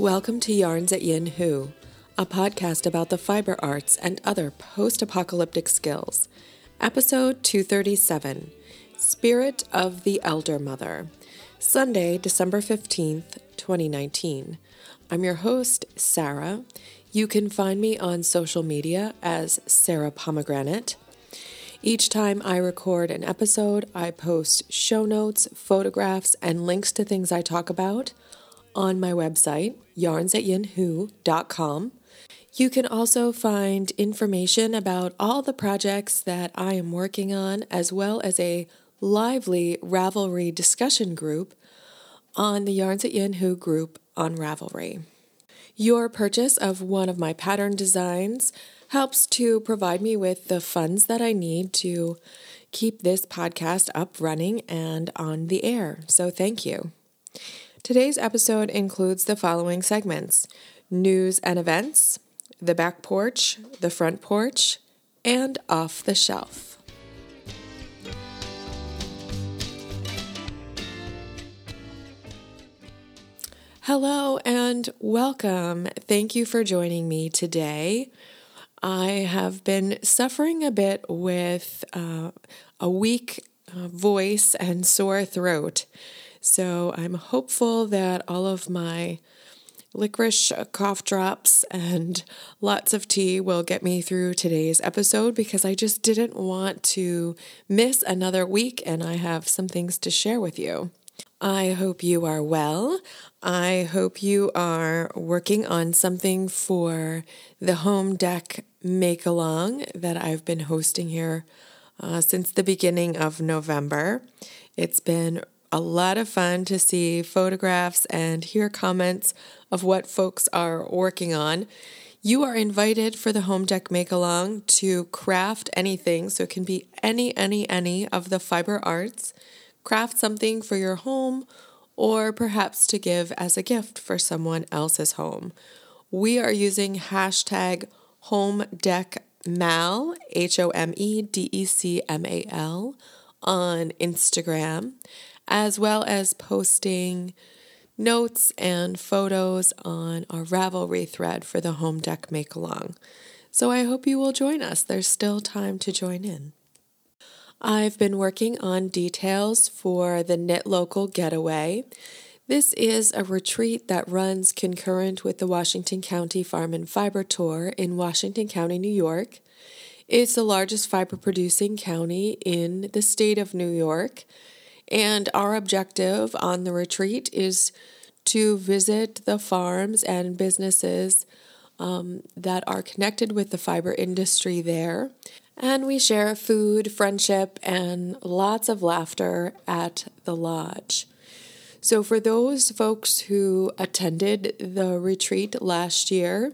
Welcome to Yarns at Yin Hu, a podcast about the fiber arts and other post apocalyptic skills. Episode 237 Spirit of the Elder Mother. Sunday, December 15th, 2019. I'm your host, Sarah. You can find me on social media as Sarah Pomegranate. Each time I record an episode, I post show notes, photographs, and links to things I talk about on my website, yarns at yarnsatyinhu.com. You can also find information about all the projects that I am working on, as well as a lively Ravelry discussion group on the Yarns at Yin Hu group on Ravelry. Your purchase of one of my pattern designs helps to provide me with the funds that I need to keep this podcast up running and on the air. So, thank you. Today's episode includes the following segments news and events, the back porch, the front porch, and off the shelf. Hello and welcome. Thank you for joining me today. I have been suffering a bit with uh, a weak uh, voice and sore throat. So I'm hopeful that all of my licorice cough drops and lots of tea will get me through today's episode because I just didn't want to miss another week and I have some things to share with you. I hope you are well. I hope you are working on something for the home dec make along that I've been hosting here uh, since the beginning of November. It's been a lot of fun to see photographs and hear comments of what folks are working on. You are invited for the home dec make along to craft anything, so it can be any, any, any of the fiber arts. Craft something for your home or perhaps to give as a gift for someone else's home. We are using hashtag home dec mal, H O M E D E C M A L, on Instagram as well as posting notes and photos on our Ravelry thread for the home dec make along. So I hope you will join us. There's still time to join in. I've been working on details for the Knit Local Getaway. This is a retreat that runs concurrent with the Washington County Farm and Fiber Tour in Washington County, New York. It's the largest fiber producing county in the state of New York. And our objective on the retreat is to visit the farms and businesses um, that are connected with the fiber industry there. And we share food, friendship, and lots of laughter at the lodge. So, for those folks who attended the retreat last year,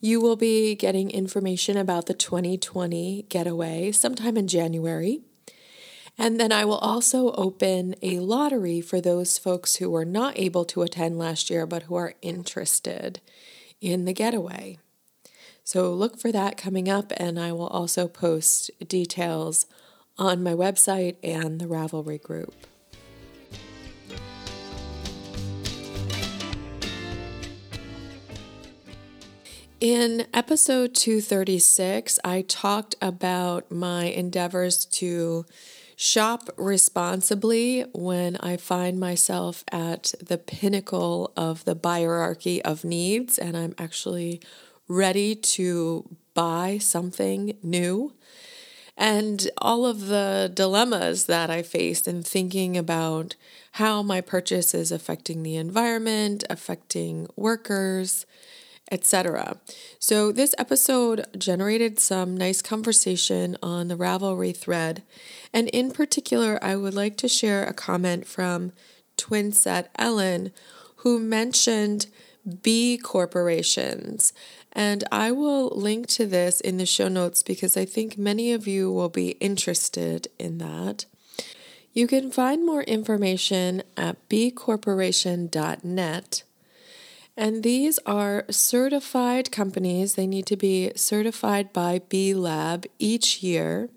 you will be getting information about the 2020 getaway sometime in January. And then I will also open a lottery for those folks who were not able to attend last year but who are interested in the getaway. So look for that coming up, and I will also post details on my website and the Ravelry group. In episode 236, I talked about my endeavors to Shop responsibly when I find myself at the pinnacle of the hierarchy of needs and I'm actually ready to buy something new. And all of the dilemmas that I faced in thinking about how my purchase is affecting the environment, affecting workers, etc. So, this episode generated some nice conversation on the Ravelry thread. And in particular, I would like to share a comment from Twinset Ellen, who mentioned B corporations. And I will link to this in the show notes because I think many of you will be interested in that. You can find more information at bcorporation.net and these are certified companies. They need to be certified by B Lab each year.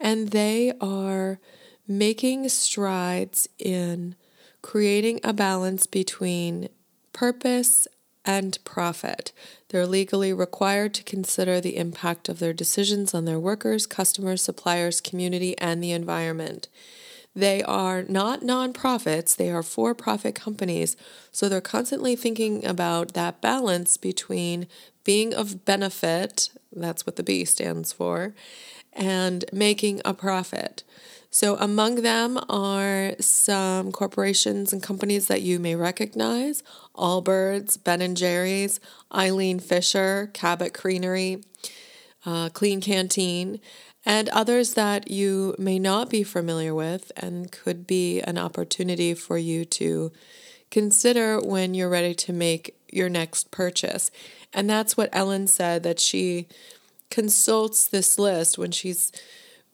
And they are making strides in creating a balance between purpose and profit. They're legally required to consider the impact of their decisions on their workers, customers, suppliers, community, and the environment. They are not nonprofits, they are for profit companies. So they're constantly thinking about that balance between being of benefit, that's what the B stands for, and making a profit. So, among them are some corporations and companies that you may recognize Allbirds, Ben and Jerry's, Eileen Fisher, Cabot Creamery, uh, Klean Kanteen, and others that you may not be familiar with and could be an opportunity for you to consider when you're ready to make your next purchase. And that's what Ellen said that she consults this list when she's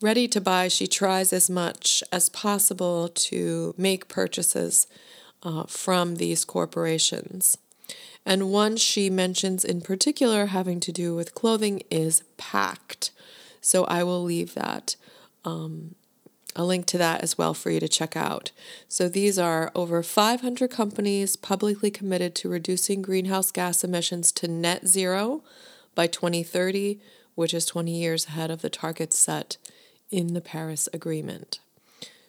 ready to buy, she tries as much as possible to make purchases uh, from these corporations. And one she mentions in particular having to do with clothing is Pact. So I will leave that, um, a link to that as well for you to check out. So these are over 500 companies publicly committed to reducing greenhouse gas emissions to net zero by 2030, which is 20 years ahead of the target set in the Paris Agreement.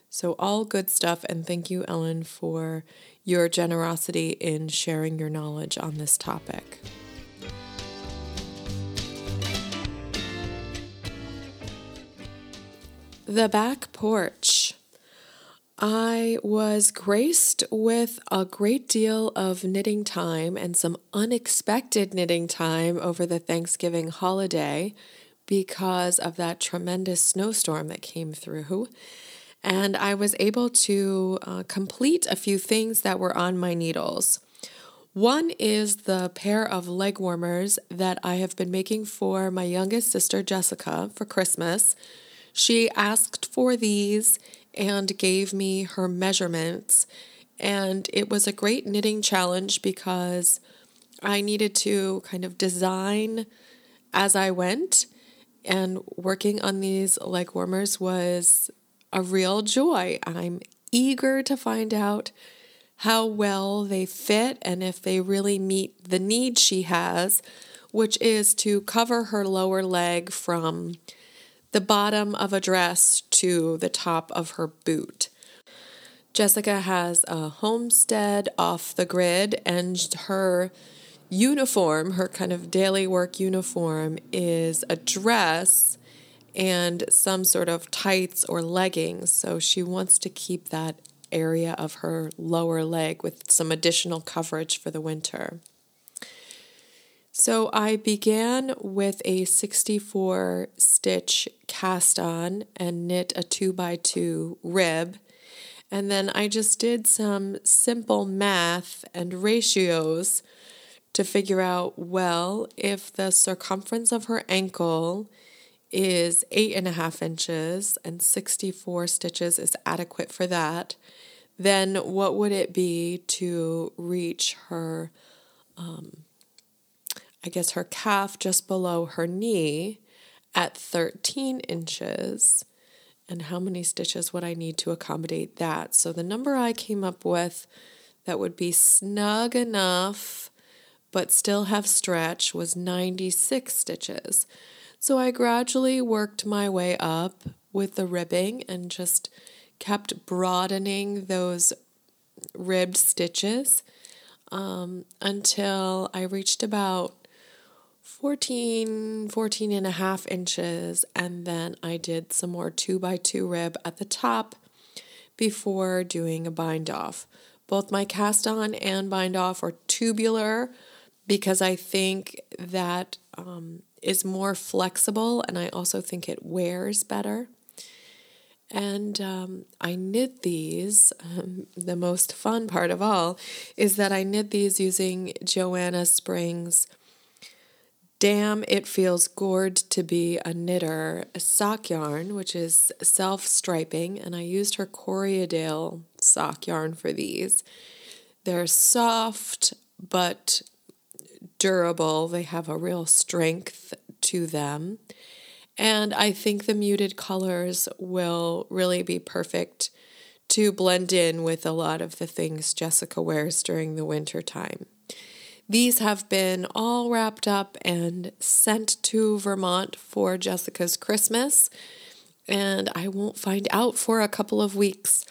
So, all good stuff, and thank you, Ellen, for your generosity in sharing your knowledge on this topic. The back porch. I was graced with a great deal of knitting time and some unexpected knitting time over the Thanksgiving holiday because of that tremendous snowstorm that came through. And I was able to uh, complete a few things that were on my needles. One is the pair of leg warmers that I have been making for my youngest sister, Jessica, for Christmas. She asked for these and gave me her measurements. And it was a great knitting challenge because I needed to kind of design as I went and working on these leg warmers was a real joy. I'm eager to find out how well they fit and if they really meet the need she has, which is to cover her lower leg from the bottom of a dress to the top of her boot. Jessica has a homestead off the grid, and her uniform, her kind of daily work uniform, is a dress and some sort of tights or leggings. So she wants to keep that area of her lower leg with some additional coverage for the winter. So I began with a 64 stitch cast on and knit a 2 by 2 rib. And then I just did some simple math and ratios to figure out well, if the circumference of her ankle is eight and a half inches and 64 stitches is adequate for that, then what would it be to reach her, um, I guess, her calf just below her knee at 13 inches? And how many stitches would I need to accommodate that? So the number I came up with that would be snug enough but still have stretch was 96 stitches. So I gradually worked my way up with the ribbing and just kept broadening those ribbed stitches um, until I reached about 14, 14 and a half inches. And then I did some more two by two rib at the top before doing a bind off. Both my cast on and bind off are tubular because I think that um, is more flexible and I also think it wears better. And um, I knit these. Um, the most fun part of all is that I knit these using Joanna Springs. Damn, it feels gourd to be a knitter, a sock yarn, which is self striping, and I used her Corriedale sock yarn for these. They're soft but durable, they have a real strength to them. And I think the muted colors will really be perfect to blend in with a lot of the things Jessica wears during the winter time. These have been all wrapped up and sent to Vermont for Jessica's Christmas, and I won't find out for a couple of weeks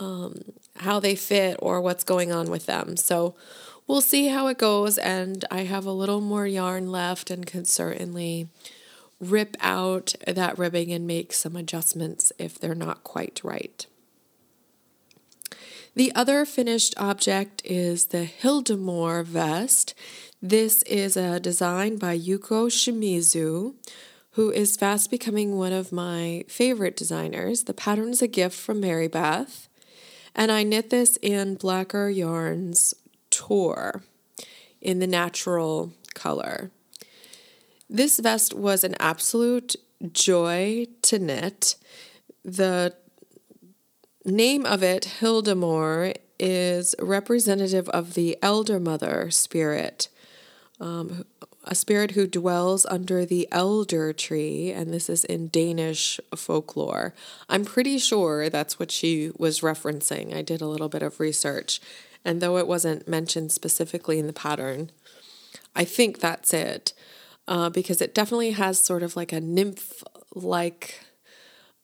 um, how they fit or what's going on with them. So we'll see how it goes, and I have a little more yarn left and can certainly rip out that ribbing and make some adjustments if they're not quite right. The other finished object is the Hyldemor vest. This is a design by Yuko Shimizu, who is fast becoming one of my favorite designers. The pattern is a gift from Mary Beth, and I knit this in Blacker Yarns Tour in the natural color. This vest was an absolute joy to knit. The name of it, Hyldemor, is representative of the elder mother spirit, um, a spirit who dwells under the elder tree, and this is in Danish folklore. I'm pretty sure that's what she was referencing. I did a little bit of research, and though it wasn't mentioned specifically in the pattern, I think that's it uh, because it definitely has sort of like a nymph like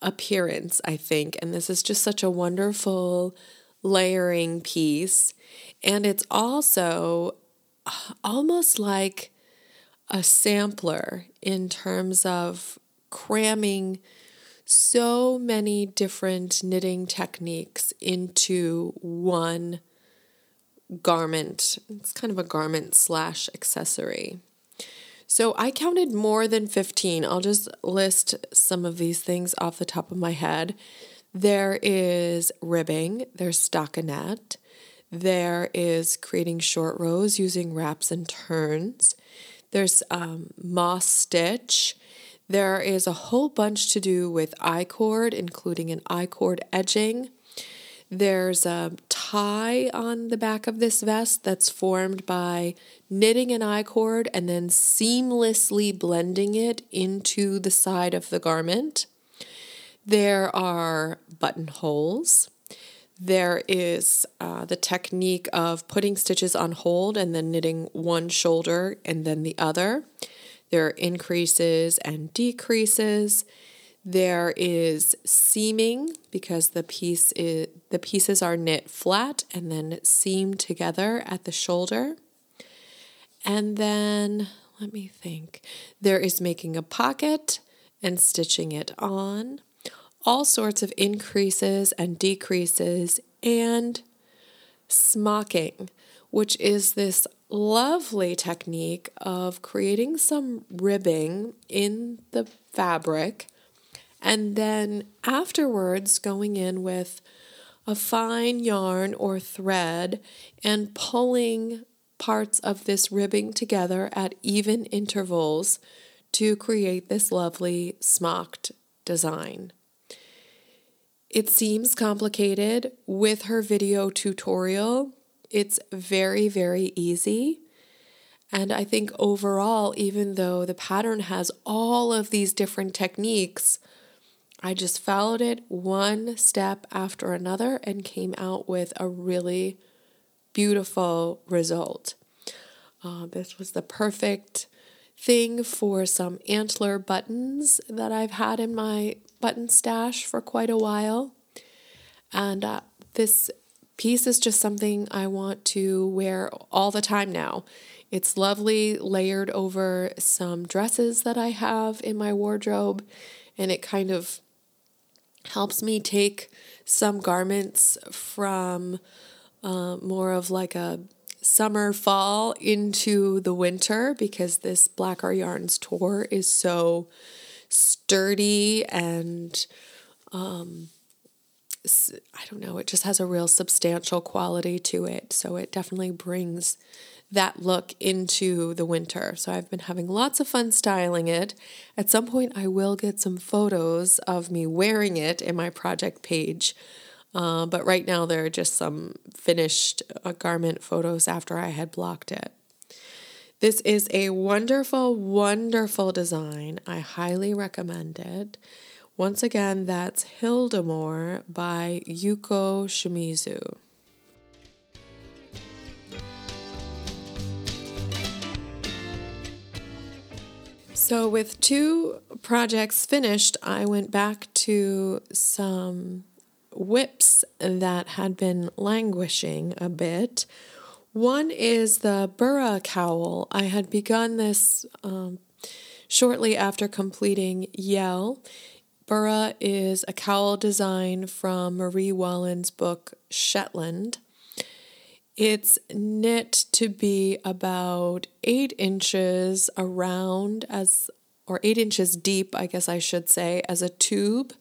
appearance, I think. And this is just such a wonderful layering piece. And it's also uh, almost like a sampler in terms of cramming so many different knitting techniques into one garment. It's kind of a garment slash accessory. So I counted more than 15. I'll just list some of these things off the top of my head. There is ribbing, there's stockinette, there is creating short rows using wraps and turns, there's um, moss stitch. There is a whole bunch to do with I cord, including an I cord edging. There's a tie on the back of this vest that's formed by knitting an I cord and then seamlessly blending it into the side of the garment. There are buttonholes. There is uh, the technique of putting stitches on hold and then knitting one shoulder and then the other. There are increases and decreases. There is seaming because the piece is, the pieces are knit flat and then seamed together at the shoulder. And then let me think. There is making a pocket and stitching it on. All sorts of increases and decreases and smocking, which is this lovely technique of creating some ribbing in the fabric and then afterwards, going in with a fine yarn or thread and pulling parts of this ribbing together at even intervals to create this lovely smocked design. It seems complicated with her video tutorial. It's very, very easy. And I think overall, even though the pattern has all of these different techniques, I just followed it one step after another and came out with a really beautiful result. Uh, this was the perfect thing for some antler buttons that I've had in my button stash for quite a while. And uh, this piece is just something I want to wear all the time now. It's lovely layered over some dresses that I have in my wardrobe, and it kind of helps me take some garments from uh, more of like a summer fall into the winter because this Black Blacker Yarns tour is so sturdy and um, I don't know, it just has a real substantial quality to it. So it definitely brings that look into the winter. So I've been having lots of fun styling it. At some point, I will get some photos of me wearing it in my project page. Uh, but right now, there are just some finished uh, garment photos after I had blocked it. This is a wonderful, wonderful design. I highly recommend it. Once again, that's Hyldemor by Yuko Shimizu. So, with two projects finished, I went back to some WIPs that had been languishing a bit. One is the Burra cowl. I had begun this um, shortly after completing Yell. Burra is a cowl design from Marie Wallin's book Shetland. It's knit to be about eight inches around as, or eight inches deep, I guess I should say, as a tube,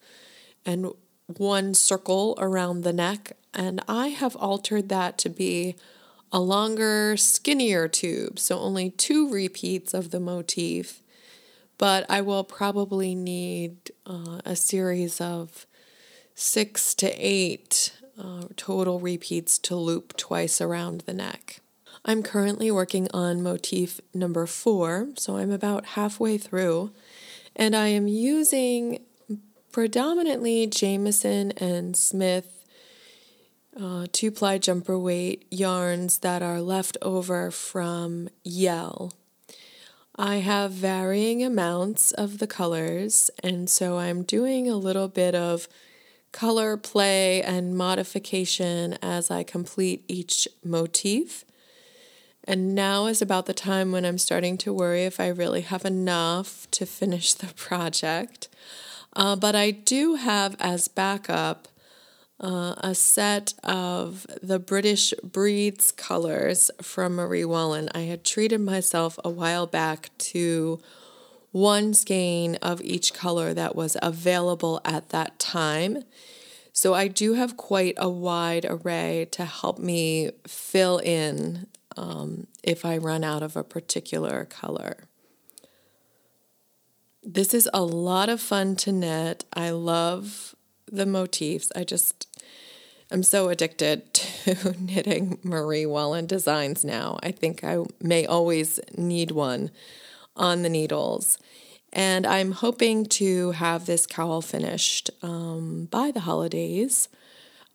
and one circle around the neck. And I have altered that to be a longer, skinnier tube, so only two repeats of the motif. But I will probably need uh, a series of six to eight uh, total repeats to loop twice around the neck. I'm currently working on motif number four, so I'm about halfway through, and I am using predominantly Jamieson and Smith uh, two ply jumper weight yarns that are left over from Yell. I have varying amounts of the colors, and so I'm doing a little bit of color play and modification as I complete each motif. And now is about the time when I'm starting to worry if I really have enough to finish the project. Uh, but I do have as backup uh, a set of the British Breeds colors from Marie Wallin. I had treated myself a while back to one skein of each color that was available at that time. So I do have quite a wide array to help me fill in um, if I run out of a particular color. This is a lot of fun to knit. I love the motifs. I just I'm so addicted to knitting Marie Wallin designs now. I think I may always need one on the needles. And I'm hoping to have this cowl finished um, by the holidays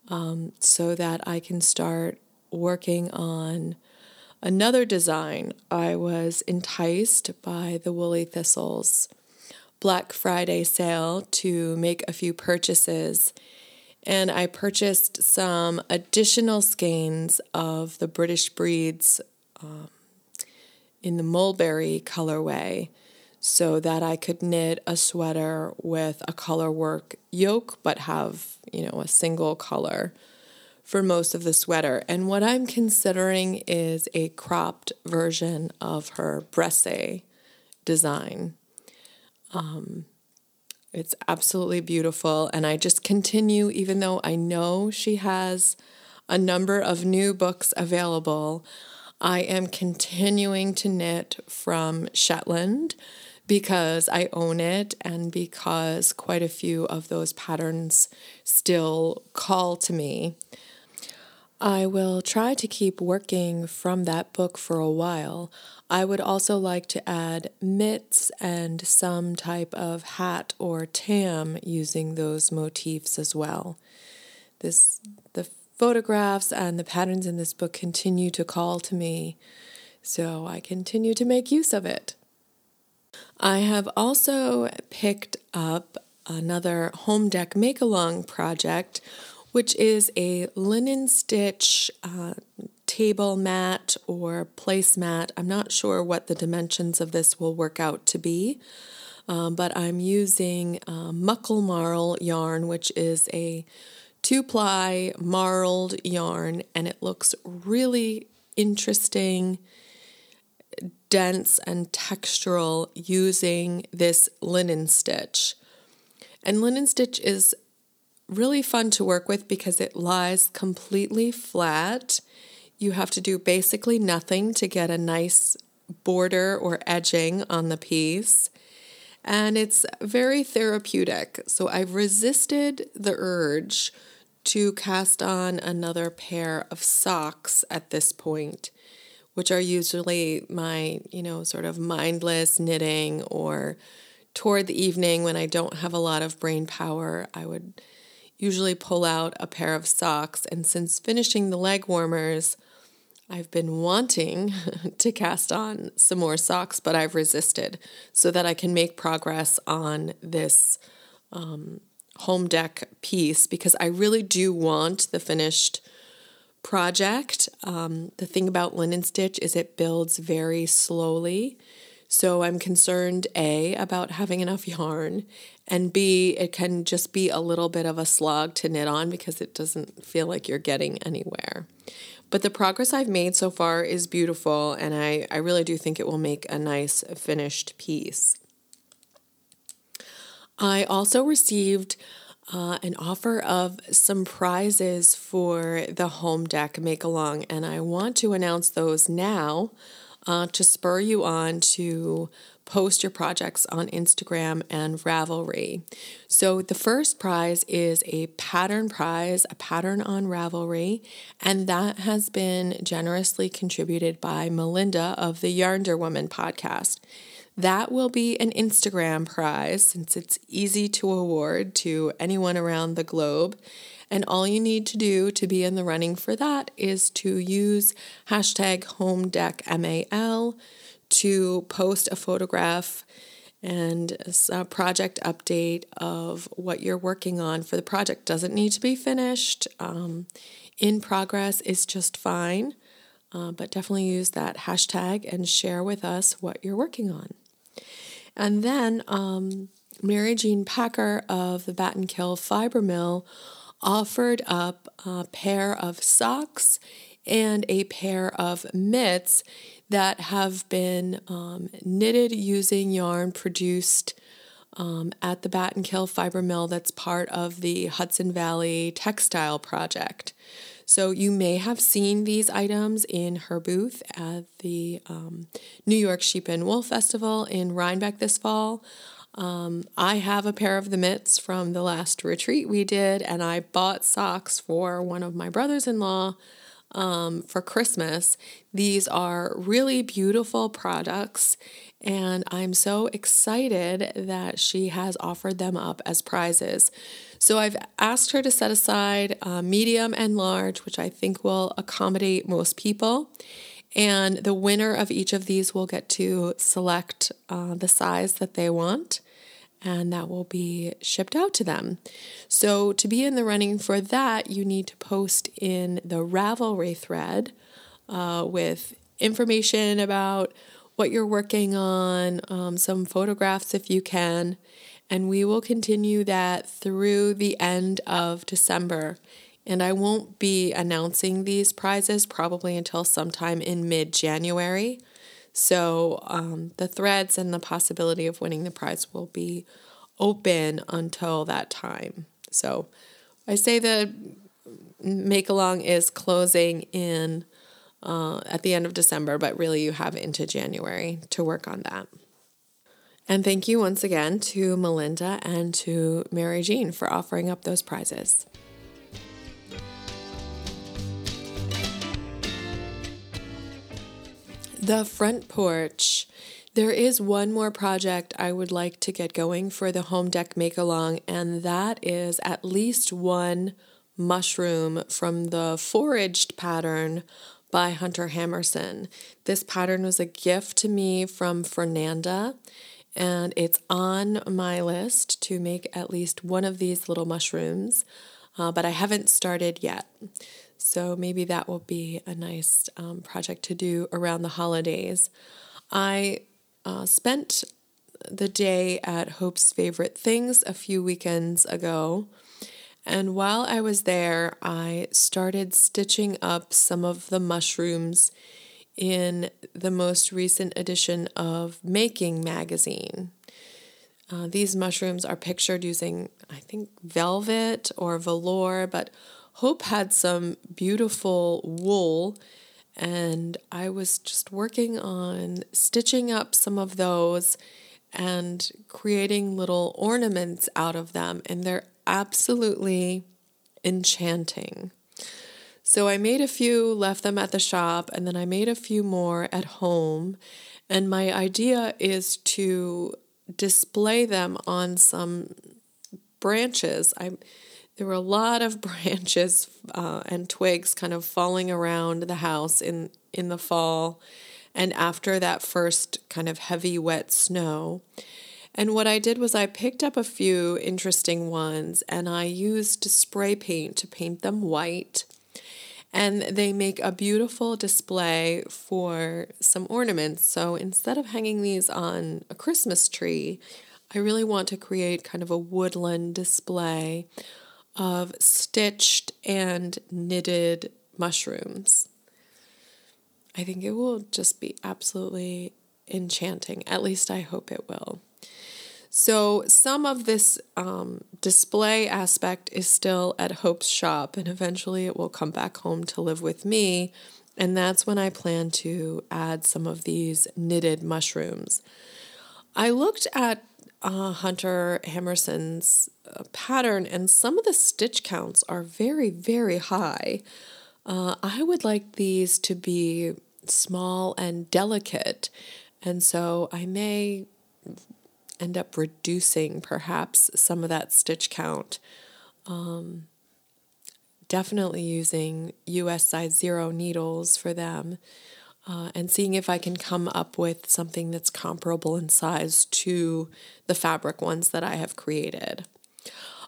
um, so that I can start working on another design. I was enticed by the Woolly Thistles Black Friday sale to make a few purchases. And I purchased some additional skeins of the British breeds um, in the mulberry colorway so that I could knit a sweater with a color work yoke, but have, you know, a single color for most of the sweater. And what I'm considering is a cropped version of her Bressay design. Um, it's absolutely beautiful. And I just continue, even though I know she has a number of new books available, I am continuing to knit from Shetland because I own it and because quite a few of those patterns still call to me. I will try to keep working from that book for a while. I would also like to add mitts and some type of hat or tam using those motifs as well. This the photographs and the patterns in this book continue to call to me, so I continue to make use of it. I have also picked up another home dec make along project which is a linen stitch uh, table mat or placemat. I'm not sure what the dimensions of this will work out to be, um, but I'm using uh, Muckle Marl yarn, which is a two ply marled yarn, and it looks really interesting, dense, and textural using this linen stitch. And linen stitch is really fun to work with because it lies completely flat. You have to do basically nothing to get a nice border or edging on the piece. And it's very therapeutic. So I've resisted the urge to cast on another pair of socks at this point, which are usually my, you know, sort of mindless knitting or toward the evening when I don't have a lot of brain power. I would usually pull out a pair of socks. And since finishing the leg warmers, I've been wanting to cast on some more socks, but I've resisted so that I can make progress on this um, home dec piece because I really do want the finished project. Um, the thing about linen stitch is it builds very slowly. So I'm concerned A, about having enough yarn, and B, it can just be a little bit of a slog to knit on because it doesn't feel like you're getting anywhere. But the progress I've made so far is beautiful, and I, I really do think it will make a nice finished piece. I also received uh, an offer of some prizes for the home dec make along, and I want to announce those now uh, to spur you on to post your projects on Instagram and Ravelry. So, the first prize is a pattern prize, a pattern on Ravelry, and that has been generously contributed by Melinda of the Yarnderwoman podcast. That will be an Instagram prize since it's easy to award to anyone around the globe. And all you need to do to be in the running for that is to use hashtag HomeDecMAL to post a photograph and a project update of what you're working on for the project. Doesn't need to be finished. Um, in progress is just fine, uh, but definitely use that hashtag and share with us what you're working on. And then um, Mary Jeanne Packer of the Battenkill Fiber Mill offered up a pair of socks and a pair of mitts that have been um, knitted using yarn produced um, at the Battenkill Fiber Mill that's part of the Hudson Valley Textile Project. So you may have seen these items in her booth at the um, New York Sheep and Wool Festival in Rhinebeck this fall. Um, I have a pair of the mitts from the last retreat we did, and I bought socks for one of my brothers in law um, for Christmas. These are really beautiful products, and I'm so excited that she has offered them up as prizes. So I've asked her to set aside uh, medium and large, which I think will accommodate most people. And the winner of each of these will get to select uh, the size that they want, and that will be shipped out to them. So, to be in the running for that, you need to post in the Ravelry thread uh, with information about what you're working on, um, some photographs if you can, and we will continue that through the end of December. And I won't be announcing these prizes probably until sometime in mid January. So um, the threads and the possibility of winning the prize will be open until that time. So I say the make along is closing in uh, at the end of December, but really you have into January to work on that. And thank you once again to Melinda and to Mary Jeanne for offering up those prizes. The front porch. There is one more project I would like to get going for the home dec make along, and that is at least one mushroom from the foraged pattern by Hunter Hammersen. This pattern was a gift to me from Fernanda, and it's on my list to make at least one of these little mushrooms, uh, but I haven't started yet. So maybe that will be a nice um, project to do around the holidays. I uh, spent the day at Hope's Favorite Things a few weekends ago. And while I was there, I started stitching up some of the mushrooms in the most recent edition of Making magazine. Uh, these mushrooms are pictured using, I think, velvet or velour, but Hope had some beautiful wool, and I was just working on stitching up some of those and creating little ornaments out of them, and they're absolutely enchanting. So I made a few, left them at the shop, and then I made a few more at home. And my idea is to display them on some branches. I there were a lot of branches uh, and twigs kind of falling around the house in in the fall and after that first kind of heavy wet snow. And what I did was I picked up a few interesting ones and I used spray paint to paint them white. And they make a beautiful display for some ornaments. So instead of hanging these on a Christmas tree, I really want to create kind of a woodland display of stitched and knitted mushrooms. I think it will just be absolutely enchanting. At least I hope it will. So, some of this um, display aspect is still at Hope's shop, and eventually it will come back home to live with me. And that's when I plan to add some of these knitted mushrooms. I looked at uh, Hunter Hammersen's uh, pattern, and some of the stitch counts are very, very high. Uh, I would like these to be small and delicate, and so I may end up reducing perhaps some of that stitch count. Um, definitely using US size zero needles for them uh, and seeing if I can come up with something that's comparable in size to the fabric ones that I have created.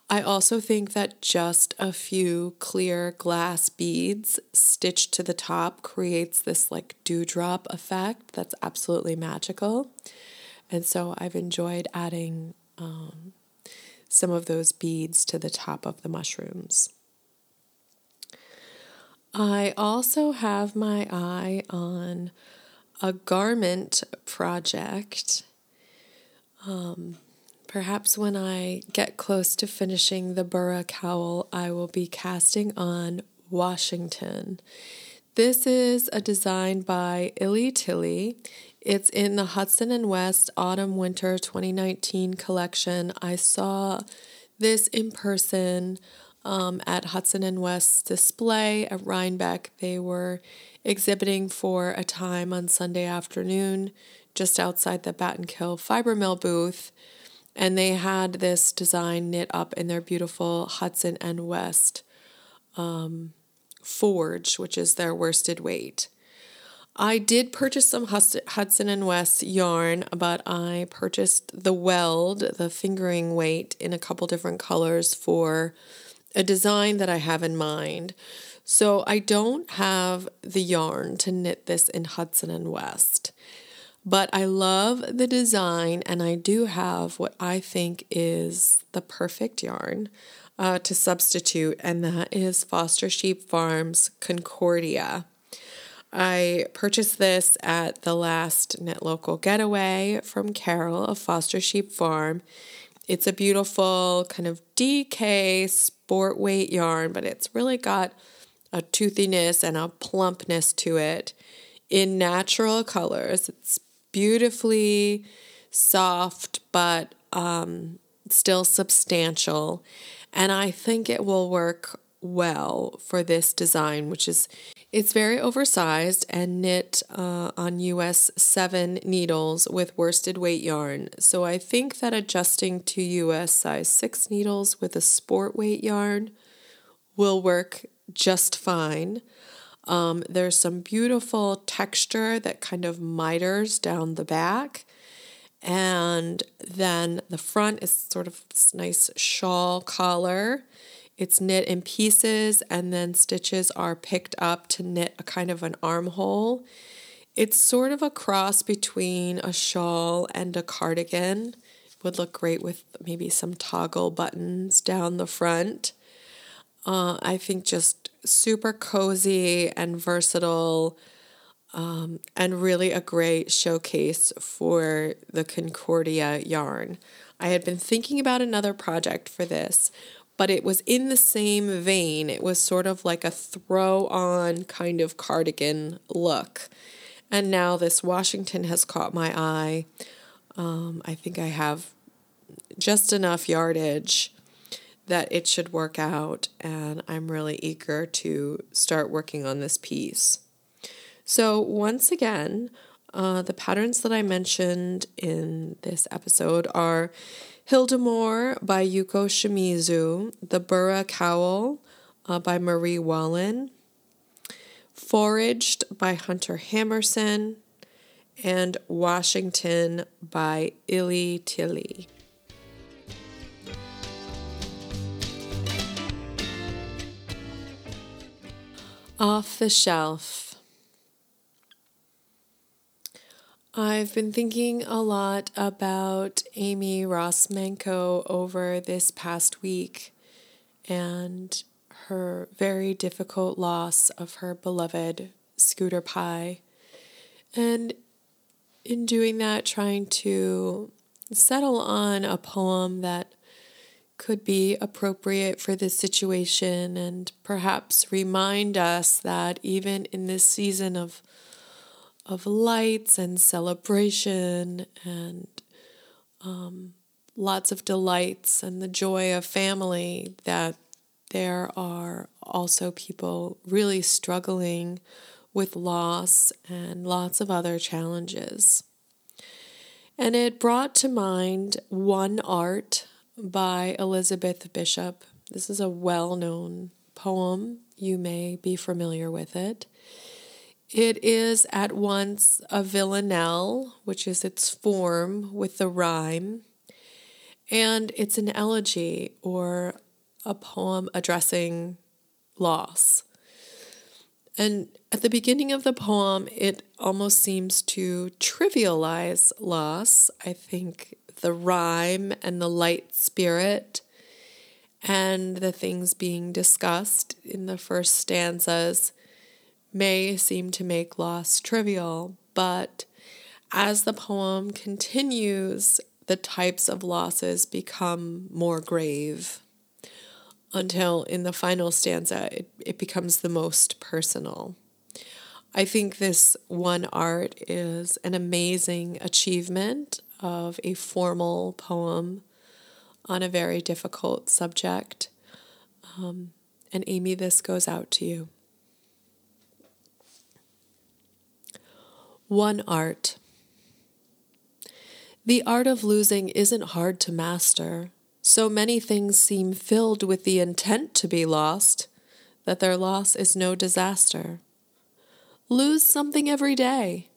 I also think that just a few clear glass beads stitched to the top creates this like dewdrop effect that's absolutely magical. And so I've enjoyed adding um, some of those beads to the top of the mushrooms. I also have my eye on a garment project. Um, perhaps when I get close to finishing the Burra cowl, I will be casting on Washington. This is a design by Illy Tilly. It's in the Hudson and West Autumn Winter 2019 collection. I saw this in person um, at Hudson and West's display at Rhinebeck. They were exhibiting for a time on Sunday afternoon just outside the Battenkill fiber mill booth. And they had this design knit up in their beautiful Hudson and West um, forge, which is their worsted weight. I did purchase some Hudson and West yarn, but I purchased the weld, the fingering weight, in a couple different colors for a design that I have in mind. So I don't have the yarn to knit this in Hudson and West, but I love the design and I do have what I think is the perfect yarn uh, to substitute, and that is Foster Sheep Farms Concordia. I purchased this at the last Knit Local Getaway from Carol of Foster Sheep Farm. It's a beautiful kind of DK sport weight yarn, but it's really got a toothiness and a plumpness to it in natural colors. It's beautifully soft, but um, still substantial. And I think it will work well for this design, which is it's very oversized and knit uh, on US 7 needles with worsted weight yarn. So I think that adjusting to US size 6 needles with a sport weight yarn will work just fine. Um, there's some beautiful texture that kind of miters down the back. And then the front is sort of this nice shawl collar it's knit in pieces and then stitches are picked up to knit a kind of an armhole. It's sort of a cross between a shawl and a cardigan. Would look great with maybe some toggle buttons down the front. Uh, I think just super cozy and versatile, um, and really a great showcase for the Concordia yarn. I had been thinking about another project for this, but it was in the same vein. It was sort of like a throw on kind of cardigan look. And now this Washington has caught my eye. Um, I think I have just enough yardage that it should work out, and I'm really eager to start working on this piece. So, once again, uh, the patterns that I mentioned in this episode are Hyldemor by Yuko Shimizu, The Burra Cowl uh, by Marie Wallin, Foraged by Hunter Hammersen, and Washington by Illy Tilly. Off the shelf. I've been thinking a lot about Amy Rosmenko over this past week and her very difficult loss of her beloved Scooter Pie. And in doing that, trying to settle on a poem that could be appropriate for this situation and perhaps remind us that even in this season of of lights and celebration and um, lots of delights and the joy of family that there are also people really struggling with loss and lots of other challenges. And it brought to mind One Art by Elizabeth Bishop. This is a well known poem. You may be familiar with it. It is at once a villanelle, which is its form with the rhyme, and it's an elegy or a poem addressing loss. And at the beginning of the poem, it almost seems to trivialize loss. I think the rhyme and the light spirit and the things being discussed in the first stanzas may seem to make loss trivial, but as the poem continues, the types of losses become more grave until in the final stanza it, it becomes the most personal. I think this one art is an amazing achievement of a formal poem on a very difficult subject. Um, and Amy, this goes out to you. One art. The art of losing isn't hard to master. So many things seem filled with the intent to be lost that their loss is no disaster. Lose something every day.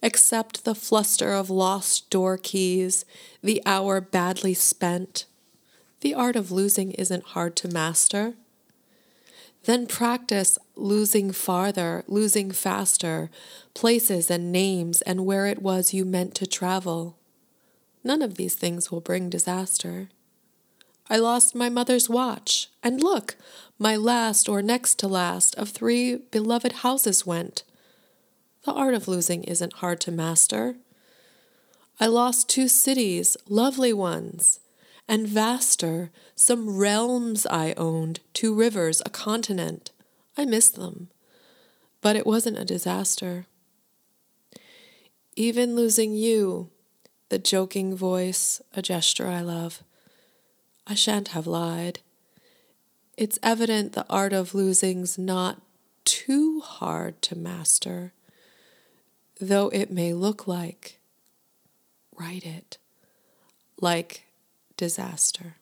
Accept the fluster of lost door keys, the hour badly spent. The art of losing isn't hard to master. Then practice losing farther, losing faster, places and names and where it was you meant to travel. None of these things will bring disaster. I lost my mother's watch, and look, my last or next to last of three beloved houses went. The art of losing isn't hard to master. I lost two cities, lovely ones, and vaster, some realms I owned, two rivers, a continent. I miss them, but it wasn't a disaster. Even losing you, the joking voice, a gesture I love, I shan't have lied. It's evident the art of losing's not too hard to master, though it may look like, write it, like disaster.